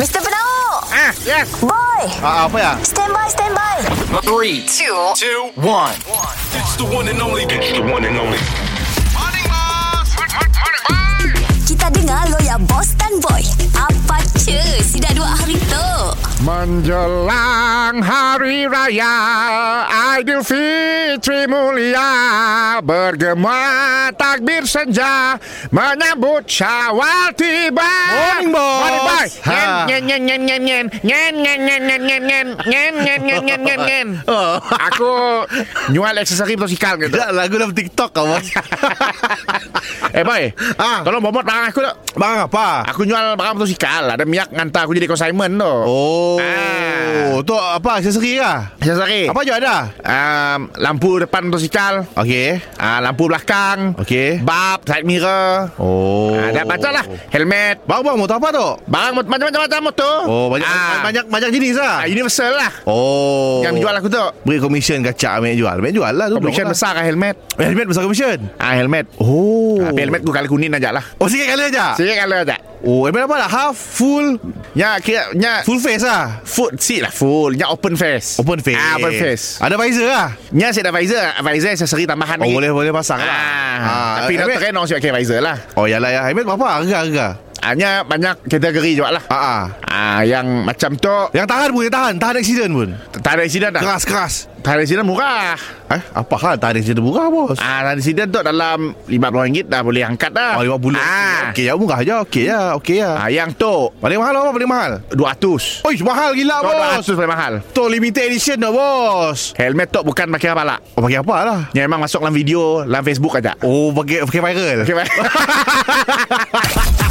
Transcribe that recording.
Mr. Penau Ah, yes. Boy Ah, apa ya? Stand by, stand by Three, two, two, one. It's the one and only. It's the one and only. Menjelang hari raya Aidilfitri mulia Bergema takbir senja Menyambut syawal tiba Morning, boss. Morning boss Ha. Nyen nyen nyen nyen nyen Nyen nyen nyen nyen nyen nyen Nyen nyen nyen nyen nyen nyen Oh. Aku Nyual aksesori motosikal gitu lagu dalam TikTok kau bos. Eh boy Ah. Tolong bomot barang aku tak Bang apa? Aku jual barang motosikal Ada minyak ngantar aku jadi consignment tu Oh. Ah. Tu apa aksesori kah? Aksesori Apa je ada? um, Lampu depan motosikal Okey. uh, Lampu belakang Okey. Bab Side mirror Oh. uh, Dah baca lah Helmet bang motor apa tu? Barang mot- macam-macam motor Oh banyak Ah. banyak banyak jenis lah. Ah, Universal lah Oh. Yang jual aku tu Beri komisen kacak ambil jual. Ambil jual lah tu. Komisen belum besar kan helmet lah. Helmet besar komisen. Ah helmet Oh. Tapi helmet aku kali kuning aja lah Oh sikit kali aja. Sikit kali aja Oh, helmet apa lah? Half, full, Ya kira Nya full face lah. Full seat lah full Nya open face Open face. ah, Open face Ada visor lah. Nya saya ada visor Visor aksesori tambahan Oh, lagi boleh boleh pasang lah. Ah, tapi nak orang siap pakai visor lah. Oh, yalah ya. Helmet berapa harga harga? Hanya banyak kategori juga lah. Ah, ah. Ah, yang macam tu Yang tahan pun, yang tahan. Tahan accident pun. tak ada accident dah. Keras, keras. Tak ada accident murah. Eh, apa hal tak ada accident murah, bos? Ah, tak ada accident tu dalam RM50 dah boleh angkat dah. Oh, 50. Ah. Okey, ya murah je. Okey ya, okey ya. Ah, yang tu Paling mahal apa paling mahal? 200. Oi, mahal gila, Tu bos. 200 paling mahal. Tu limited edition dah, bos. Helmet tu bukan pakai apa lah. Oh, pakai apa lah? Yang memang masuk dalam video dalam Facebook aja. Oh, pakai pakai viral. Okay, bye.